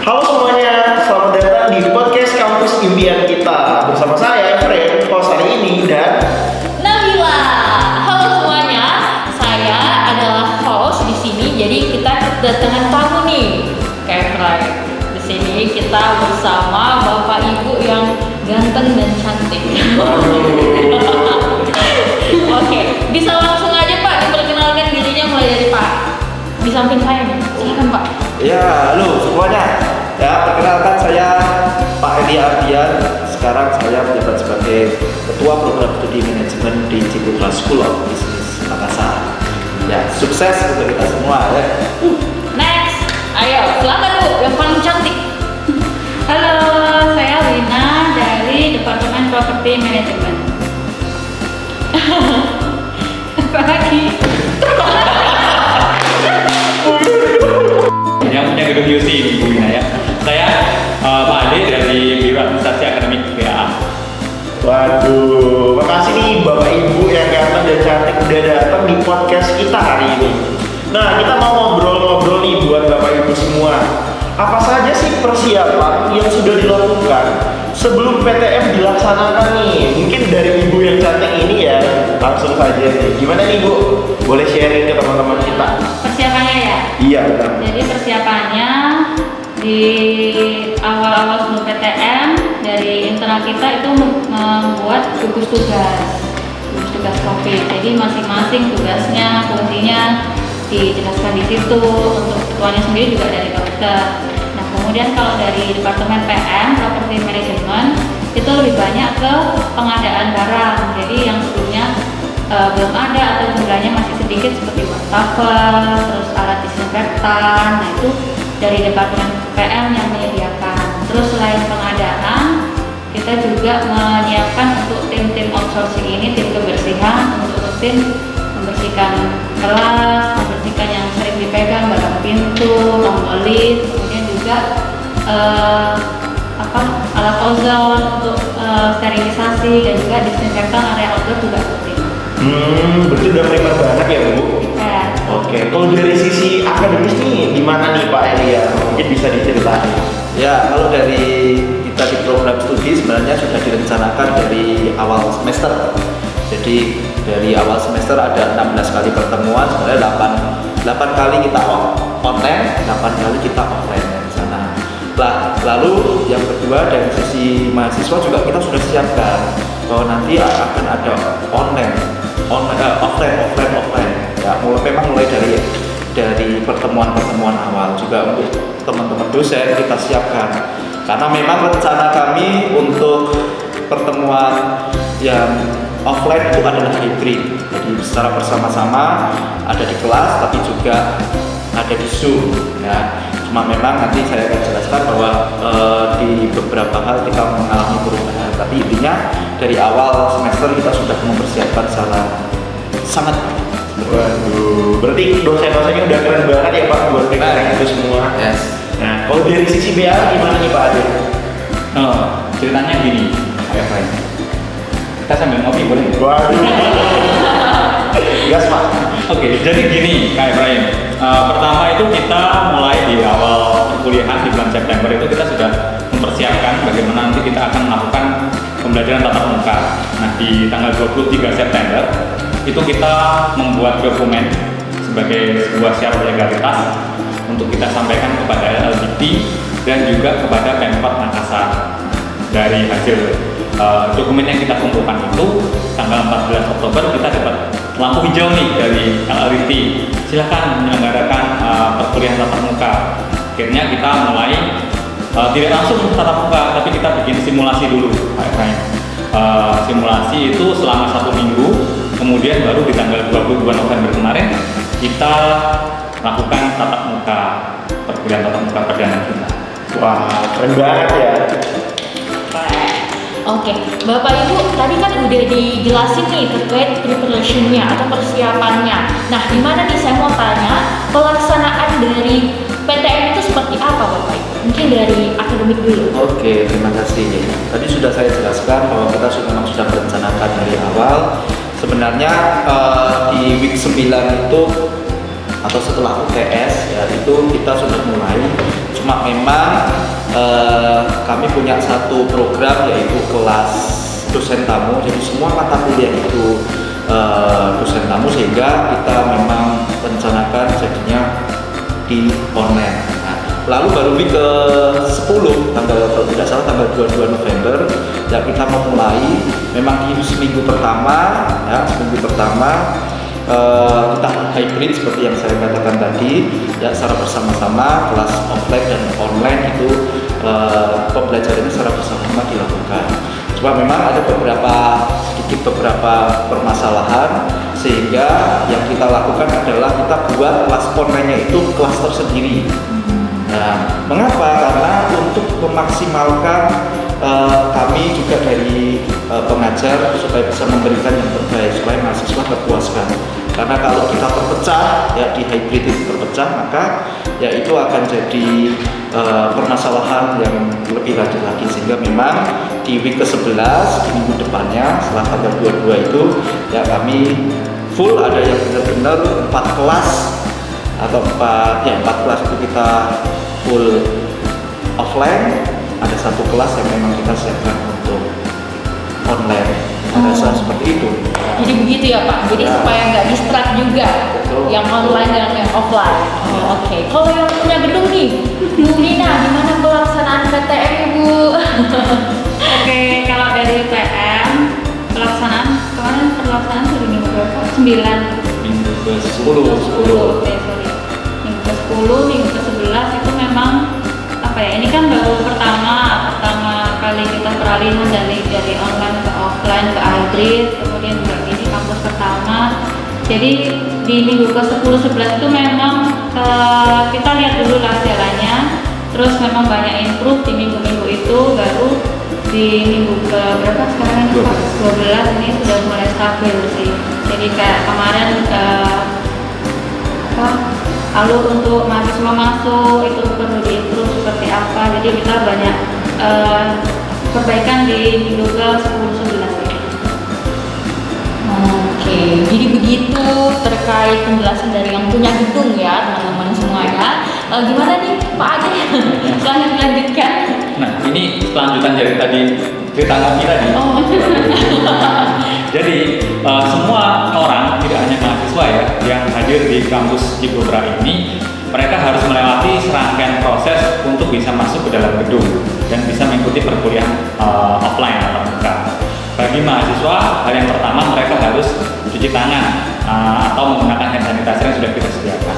Halo semuanya, selamat datang di podcast kampus impian kita bersama saya Efren, host hari ini dan Nabila. Halo semuanya, saya adalah host di sini. Jadi kita kedatangan tamu nih, kayak Fry. Di sini kita bersama bapak ibu yang ganteng dan cantik. Oke, bisa langsung aja Pak diperkenalkan dirinya mulai dari Pak. Di samping saya nih, silakan Pak. Ya, halo semuanya. Ya, perkenalkan saya Pak Eli Ardian. Sekarang saya menjabat sebagai Ketua Program Studi Manajemen di Ciputra School of Business Makassar. Ya, sukses untuk kita semua ya. Next, ayo silakan Bu, yang paling cantik. Halo, saya Lina dari Departemen Properti Manajemen. Apa lagi? Gedung UC di Bu Wina ya. Saya eh, Pak Ade dari Biro Administrasi Akademik BA. Waduh, makasih nih Bapak Ibu yang ganteng dan cantik udah datang di podcast kita hari ini. Nah, kita mau ngobrol-ngobrol nih buat Bapak Ibu semua. Apa saja sih persiapan yang sudah dilakukan sebelum PTM dilaksanakan nih? Mungkin dari Ibu yang cantik ini ya, langsung saja nih. Gimana nih Bu? Boleh sharing ke teman-teman kita? Persiapannya ya. Iya, benar. Jadi persiapannya di awal-awal sebelum PTM dari internal kita itu mem- membuat gugus tugas, gugus tugas COVID. Jadi masing-masing tugasnya, fungsinya dijelaskan di situ. Untuk ketuanya sendiri juga dari dokter. Kemudian kalau dari departemen PM, property management itu lebih banyak ke pengadaan barang. Jadi yang sebelumnya eh, belum ada atau jumlahnya masih sedikit seperti wastafel, terus alat disinfektan. Nah itu dari departemen PM yang menyediakan. Terus selain pengadaan, kita juga menyiapkan untuk tim-tim outsourcing ini tim kebersihan untuk rutin membersihkan kelas, membersihkan yang sering dipegang barang pintu, tombol lift, juga eh, apa alat ozon untuk eh, sterilisasi dan juga disinfektan area outdoor juga rutin. Hmm, berarti udah prepare banget ya Bu? Ya, Oke, kalau dari sisi akademis nih, gimana nih Pak Elia? Mungkin bisa diceritain. Ya, kalau dari kita di program studi sebenarnya sudah direncanakan dari awal semester. Jadi dari awal semester ada 16 kali pertemuan, sebenarnya 8, 8 kali kita on- online, 8 kali kita offline lalu yang kedua dari sisi mahasiswa juga kita sudah siapkan bahwa nanti akan ada online, online eh, offline, offline, offline. Ya, mulai memang mulai dari dari pertemuan-pertemuan awal. Juga untuk teman-teman dosen kita siapkan. Karena memang rencana kami untuk pertemuan yang offline itu adalah hybrid. Jadi secara bersama-sama ada di kelas tapi juga ada di zoom ya cuma memang nanti saya akan jelaskan bahwa eh, di beberapa hal kita mengalami perubahan tapi intinya dari awal semester kita sudah mempersiapkan secara sangat. Waduh, berarti dosen-dosennya udah keren banget ya Pak buat preparing itu semua. Yes. Nah, kalau dari sisi BA gimana nih Pak Ade? Oh, ceritanya gini, Pak Efraim. Kita sambil ngopi boleh? Waduh. Gas Pak. Oke, jadi gini Kak Efraim. Eh, pertama itu kita mulai di awal perkuliahan di bulan September itu kita sudah mempersiapkan bagaimana nanti kita akan melakukan pembelajaran tatap muka. Nah, di tanggal 23 September itu kita membuat dokumen sebagai sebuah syarat legalitas untuk kita sampaikan kepada LDP dan juga kepada Pemkot Makassar. Dari hasil eh, dokumen yang kita kumpulkan itu tanggal 14 Oktober kita dapat lampu hijau nih dari LRT. Silahkan menyelenggarakan eh, perkuliahan tatap muka. Akhirnya kita mulai eh, tidak langsung tatap muka, tapi kita bikin simulasi dulu. Eh, simulasi itu selama satu minggu, kemudian baru di tanggal 22 November kemarin kita lakukan tatap muka perkuliahan tatap muka perdana kita. Wah, keren banget ya. Oke, Bapak Ibu tadi kan udah dijelasin nih terkait preparationnya atau persiapannya. Nah, gimana nih saya mau tanya pelaksanaan dari PTM itu seperti apa Bapak Ibu? Mungkin dari akademik dulu. Oke, terima kasih. Tadi sudah saya jelaskan bahwa kita sudah memang sudah merencanakan dari awal. Sebenarnya eh, di week 9 itu atau setelah UTS ya itu kita sudah mulai. Cuma memang eh, kami punya satu program yaitu kelas dosen tamu. Jadi semua mata kuliah itu eh, dosen tamu sehingga kita memang rencanakan jadinya di online. Nah, lalu baru di ke 10 tanggal kalau tidak salah tanggal 22 November ya kita memulai. Memang di seminggu pertama ya seminggu pertama eh, kita hybrid seperti yang saya katakan tadi ya secara bersama-sama kelas offline dan online itu eh, pembelajarannya secara bersama-sama dilakukan cuma memang ada beberapa sedikit beberapa permasalahan sehingga yang kita lakukan adalah kita buat kelas online-nya itu kelas tersendiri Nah, mengapa? Karena untuk memaksimalkan eh, kami juga dari eh, pengajar supaya bisa memberikan yang terbaik supaya mahasiswa terpuaskan. Karena kalau kita terpecah ya di hybrid itu terpecah maka ya itu akan jadi eh, permasalahan yang lebih lanjut lagi sehingga memang di week ke-11 di minggu depannya setelah tanggal 22 itu ya kami full ada yang benar-benar empat kelas atau empat ya empat kelas itu kita full offline ada satu kelas yang memang kita siapkan untuk online ada Oh. seperti itu Jadi begitu ya Pak. Jadi Ya. supaya nggak distract juga. Betul. Yang online dan yang offline. Oh, Oke. Kalau yang punya gedung nih, Bu Nina, gimana pelaksanaan PTM Bu? Oke, kalau dari PM pelaksanaan kemarin pelaksanaan sudah minggu berapa? 9 minggu ke Minggu 10 ke 10, oke sorry. Minggu ke 10, minggu ke 11 itu memang apa? Ini kan baru pertama pertama kali kita peralihan dari dari online ke offline ke hybrid, kemudian juga ini kampus pertama. Jadi di minggu ke 10 11 itu memang eh, kita lihat dulu lah jalannya. Terus memang banyak improve di minggu-minggu itu baru di minggu ke berapa sekarang ini Pak? 12 ini sudah mulai stabil sih. Jadi kayak kemarin eh, apa alur untuk mahasiswa masuk itu perlu apa jadi kita banyak eh, perbaikan di minggu ke 10 11 ini. Oke, jadi begitu terkait penjelasan dari yang punya gedung ya teman-teman semuanya. Eh, gimana nih Pak Ade? Silahkan dilanjutkan. Nah, ini kelanjutan dari tadi cerita kami tadi. Oh, Jadi eh, semua orang, tidak hanya mahasiswa ya, yang hadir di kampus Cibubra ini, mereka harus melewati serangkaian proses untuk bisa masuk ke dalam gedung dan bisa mengikuti perkuliahan eh, offline atau muka. Bagi mahasiswa, hal yang pertama mereka harus mencuci tangan eh, atau menggunakan hand sanitizer yang sudah kita sediakan.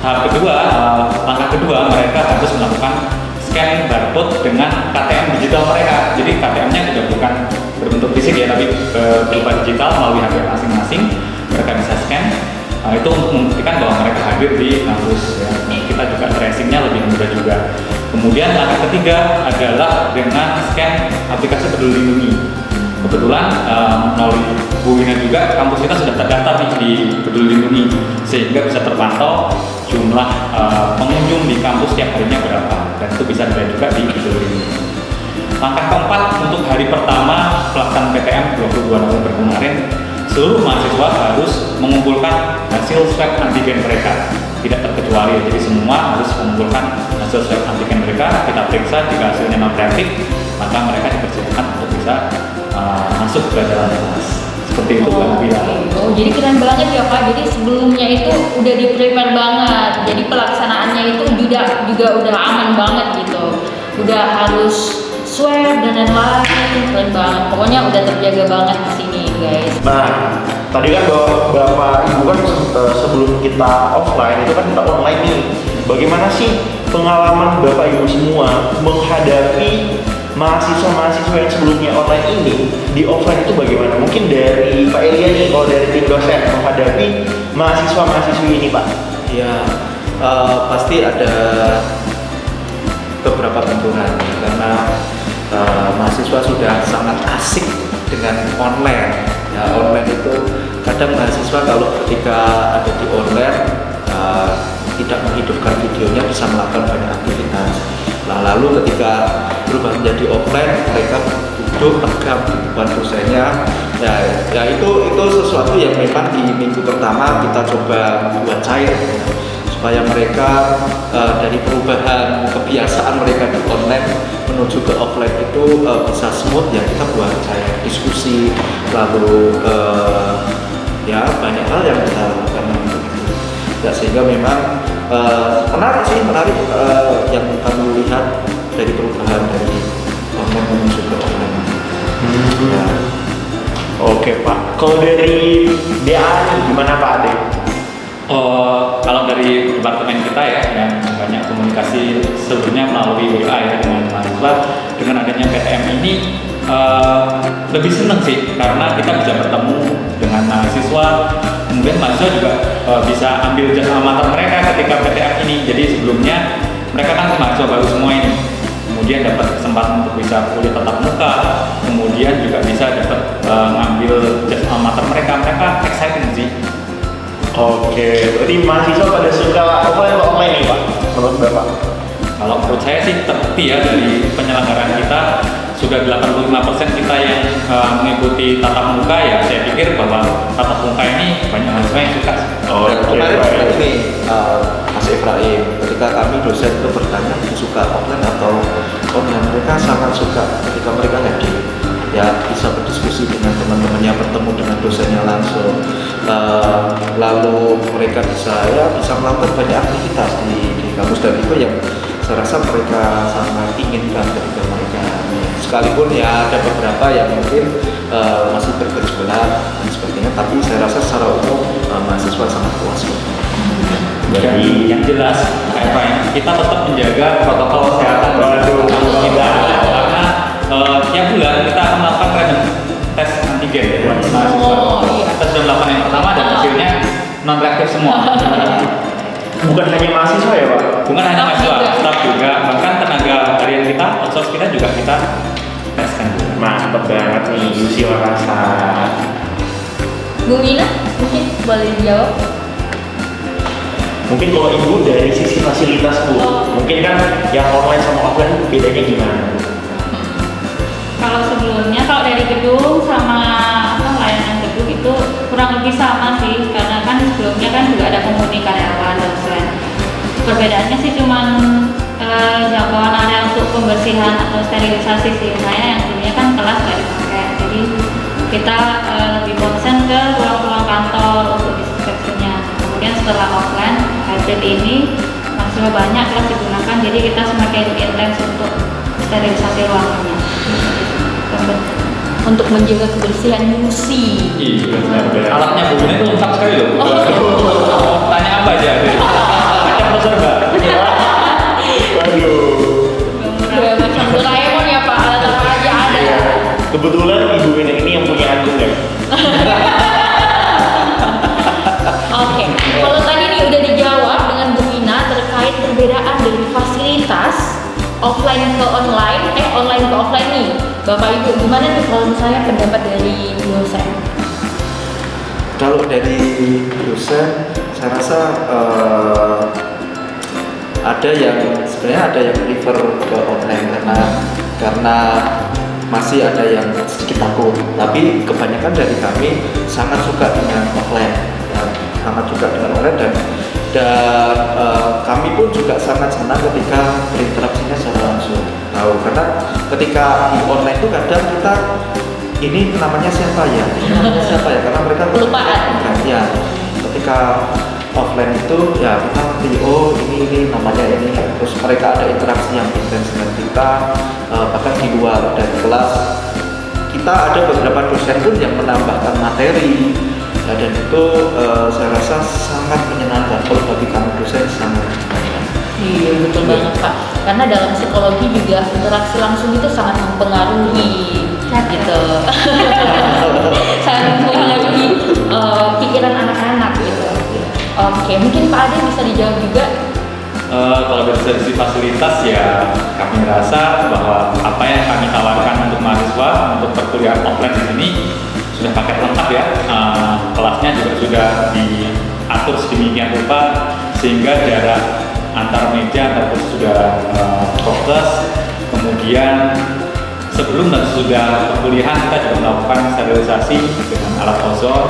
Tahap kedua, eh, langkah kedua mereka harus melakukan scan barcode dengan KTM digital mereka. Jadi KTM-nya sudah bukan berbentuk fisik ya, tapi berupa digital melalui HP masing-masing. Mereka bisa scan. Nah, itu untuk membuktikan bahwa mereka hadir di kampus. Ya. Kita juga tracingnya lebih mudah juga. Kemudian langkah ketiga adalah dengan scan aplikasi Peduli Lindungi. Kebetulan eh, melalui Bu Wina juga kampus kita sudah terdaftar nih di Peduli Lindungi sehingga bisa terpantau jumlah eh, pengunjung di kampus setiap harinya berapa dan itu bisa dilihat juga di Peduli Lindungi. Langkah keempat untuk hari pertama pelaksanaan PTM 22 November kemarin seluruh mahasiswa harus mengumpulkan hasil swab antigen mereka tidak terkecuali jadi semua harus mengumpulkan hasil swab antigen mereka kita periksa jika hasilnya non reaktif maka mereka dipersilakan untuk bisa uh, masuk ke dalam kelas seperti itu Mbak Nabila. Oke. Oh, jadi keren banget ya Pak. Jadi sebelumnya itu udah di prepare banget. Jadi pelaksanaannya itu juga juga udah aman banget gitu. Udah harus swab dan lain-lain. Keren banget. Pokoknya udah terjaga banget sini guys. Nah, tadi kan Bapak Ibu kan eh, sebelum kita offline itu kan kita online nih. Bagaimana sih pengalaman Bapak Ibu semua menghadapi mahasiswa-mahasiswa yang sebelumnya online ini di offline itu bagaimana? Mungkin dari Pak Elia nih, kalau dari tim dosen menghadapi mahasiswa-mahasiswi ini Pak. ya eh, pasti ada beberapa benturan karena eh, mahasiswa sudah sangat asik dengan online. Ya online itu kadang mahasiswa kalau ketika ada di online eh, tidak menghidupkan videonya bisa melakukan banyak aktivitas. Nah lalu ketika berubah menjadi offline mereka duduk di depan dosennya. Ya, ya itu itu sesuatu yang memang di minggu pertama kita coba buat cair supaya mereka eh, dari perubahan kebiasaan mereka di online menuju ke offline itu eh, bisa smooth ya kita buat cair diskusi lalu eh, ya banyak hal yang kita lakukan ya sehingga memang eh, menarik sih menarik eh, yang kami lihat dari perubahan dari online menuju ke offline ya. Oke Pak. Kalau dari DAI gimana Pak Ade? Oh, kalau dari departemen kita ya yang banyak komunikasi sebelumnya melalui WA ya dengan mahasiswa dengan adanya PTM ini eh, lebih seneng sih karena kita bisa bertemu dengan mahasiswa. Kemudian mahasiswa juga eh, bisa ambil jasa amater mereka ketika PTM ini. Jadi sebelumnya mereka kan mahasiswa baru semua ini. Kemudian dapat kesempatan untuk bisa kuliah tatap muka. Kemudian juga bisa dapat eh, ngambil jasa amater mereka. Mereka exciting sih. Oke, berarti mahasiswa pada suka offline atau online nih Pak? Menurut Bapak? Kalau menurut saya sih terbukti ya dari penyelenggaraan kita sudah 85% kita yang eh, mengikuti tatap muka ya saya pikir bahwa tatap muka ini banyak mahasiswa yang suka. Oh, Dan kemarin juga ini uh, Mas Ibrahim, ketika kami dosen itu bertanya suka offline atau online, mereka sangat suka ketika mereka hadir ya bisa berdiskusi dengan teman-temannya bertemu dengan dosennya langsung Uh, lalu mereka bisa ya bisa melakukan banyak aktivitas di kampus dan itu yang saya rasa mereka sangat inginkan ketika mereka sekalipun ya ada beberapa yang mungkin uh, masih bergejolak dan sebagainya tapi saya rasa secara umum uh, mahasiswa sangat puas. Jadi yang jelas apa ya, kita tetap menjaga protokol kesehatan di Waduh. kampus kita karena tiap bulan kita akan melakukan random tes antigen buat mahasiswa. Oh, iya. Kita sudah melakukan yang pertama dan hasilnya non reaktif semua. Bukan hanya mahasiswa ya Pak? Bukan hanya Staff mahasiswa, juga. staff juga, bahkan tenaga harian kita, outsource kita juga kita teskan. Mantep banget nih, Yusi Warasa. Bu Mina mungkin boleh dijawab. Mungkin kalau ibu dari sisi fasilitas bu, Oh. mungkin kan yang online sama offline bedanya gimana? Kalau sebelumnya kalau dari gedung sama kurang lebih sama sih karena kan sebelumnya kan juga ada komunikasi karyawan dosen. Perbedaannya sih cuman eh, jangkauan area untuk pembersihan atau sterilisasi sih. Saya yang dulunya kan kelas nggak dipakai, jadi kita eh, lebih konsen ke ruang-ruang kantor untuk disinfeksinya. Kemudian setelah offline hybrid ini masih banyak kelas digunakan, jadi kita semakin intens untuk sterilisasi ruangannya. Untuk menjaga kebersihan musi. Iya. Alatnya Bu Gina itu lengkap sekali loh. Tanya apa aja? Macam mbak. Waduh. Udah macam Doraemon ya Pak, alat apa aja ada. Iya. Kebetulan ibu ini yang punya agung ya. offline ke online, eh online ke offline nih. Bapak Ibu, gimana nih kalau misalnya pendapat dari dosen? Kalau dari dosen, saya rasa eh, ada yang sebenarnya ada yang prefer ke online karena karena masih ada yang sedikit takut. Tapi kebanyakan dari kami sangat suka dengan offline, ya, sangat suka dengan online dan dan eh, kami pun juga sangat senang ketika berinteraksinya secara langsung. Tahu karena ketika di online itu kadang kita ini namanya siapa ya? Ini namanya siapa ya? Karena mereka Kelupaan. ya ketika offline itu ya kita ngerti oh ini ini namanya ini terus mereka ada interaksi yang intens dengan kita eh, bahkan di luar dari kelas kita ada beberapa dosen pun yang menambahkan materi ya, dan itu eh, saya rasa sangat kalau bagi kami dosen sangat Iya betul banget Pak. Karena dalam psikologi juga interaksi langsung itu sangat mempengaruhi gitu. sangat mempengaruhi eh, pikiran anak-anak gitu. Oke, mungkin Pak Ade bisa dijawab juga. Eh, kalau dari sisi fasilitas ya kami merasa bahwa apa yang kami tawarkan untuk mahasiswa untuk perkuliahan offline di sini sudah paket lengkap ya. Eh, kelasnya juga sudah diatur sedemikian rupa sehingga jarak antar meja antar kursi sudah eh, fokus. Kemudian sebelum dan sesudah perkuliahan kita juga melakukan sterilisasi dengan alat ozon.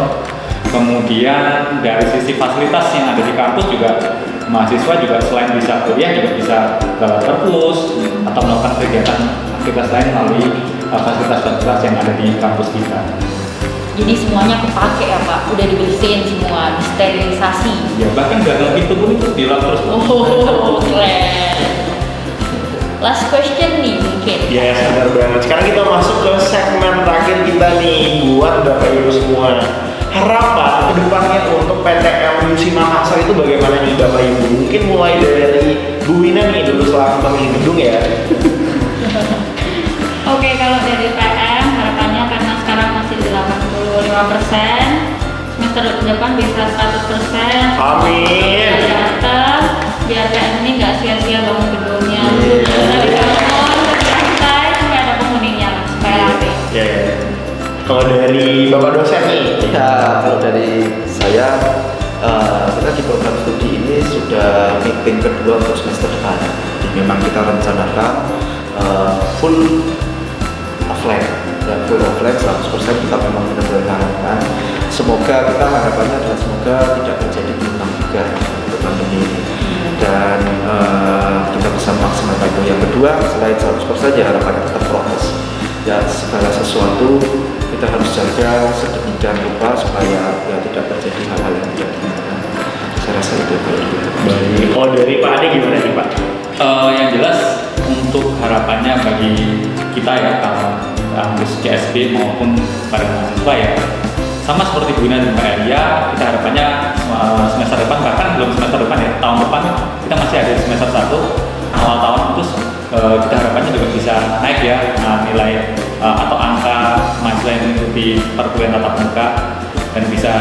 Kemudian dari sisi fasilitas yang ada di kampus juga mahasiswa juga selain bisa kuliah juga bisa ke atau melakukan kegiatan aktivitas lain melalui uh, fasilitas-fasilitas yang ada di kampus kita. Jadi semuanya kepake ya Pak, udah dibersihin semua, disterilisasi. Ya bahkan gagal pintu pun itu dilap terus. Oh, keren. Last question nih mungkin. Yes, benar banget. Sekarang kita masuk ke segmen terakhir kita nih buat Bapak Ibu semua. Harapan ke depannya untuk PTM UC Makassar itu bagaimana nih Bapak Ibu? Mungkin mulai dari Bu Wina nih dulu selaku pemilik gedung ya. Oke, kalau dari semester depan bisa 100 persen. Amin. Datang, biar PM ini nggak sia-sia bangun gedungnya. Iya. Dari bangun, selesai, sampai ada penghuninya, supaya rapi. Ya, ya. Kalau dari Bapak dosen nih, Ya, kalau dari saya, eh, kita di program studi ini sudah meeting kedua untuk semester depan. Jadi memang kita rencanakan eh, full offline, ya full offline 100% kita memang benar-benar harapkan. Semoga kita harapannya adalah semoga tidak terjadi gelombang juga untuk pandemi ini. Dan eh, kita bisa memaksimalkan itu. Yang kedua, selain 100% ya harapannya tetap prokes. Ya segala sesuatu kita harus jaga sedemikian rupa supaya ya tidak terjadi hal-hal yang tidak diinginkan. Saya rasa itu gitu. Baik. Kalau dari Pak Ade gimana nih Pak? Eh, yang jelas untuk harapannya bagi kita ya kalau kampus CSB maupun para mahasiswa ya sama seperti Bu Ina dan Mbak Elia kita harapannya eh, semester depan bahkan belum semester depan ya tahun depan kita masih ada semester 1 awal tahun terus eh, kita harapannya juga bisa naik ya eh, nilai atau angka mahasiswa yang mengikuti perkuliahan tatap muka dan bisa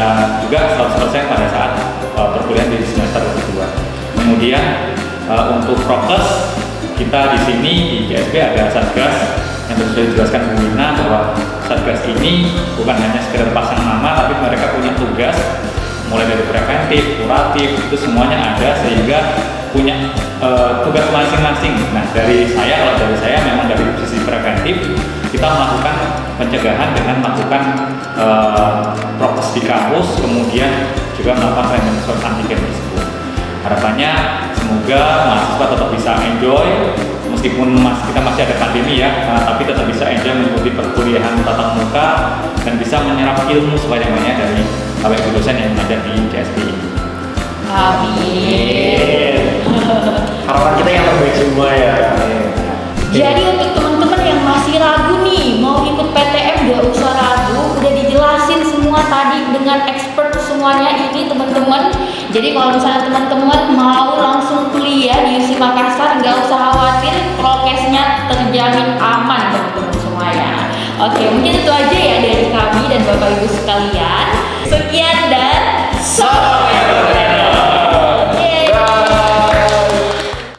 juga 100% pada saat perkuliahan di semester kedua. Kemudian untuk prokes kita di sini di GSB ada satgas yang sudah dijelaskan Bu Wina bahwa satgas ini bukan hanya sekedar pasang tugas mulai dari preventif, kuratif itu semuanya ada sehingga punya eh, tugas masing-masing. Nah dari saya kalau dari saya memang dari sisi preventif kita melakukan pencegahan dengan melakukan eh, prokes di kampus kemudian juga melakukan random swab antigen tersebut. Harapannya semoga mahasiswa tetap bisa enjoy meskipun mas, kita masih ada pandemi ya, uh, tapi tetap bisa enjoy mengikuti perkuliahan tatap muka dan bisa menyerap ilmu sebanyak-banyaknya dari Ibu dosen yang ada di CSP. Amin. Harapan kita yang terbaik semua ya. Jadi untuk teman-teman yang masih ragu nih mau ikut PTM gak usah ragu, udah dijelasin semua tadi dengan expert semuanya ini teman-teman. Jadi kalau misalnya teman-teman mau langsung kuliah di UC Makassar nggak usah khawatir, prokesnya terjamin aman teman-teman semuanya. Oke, mungkin itu aja ya dari kami dan Bapak Ibu sekalian. Sekian dan salam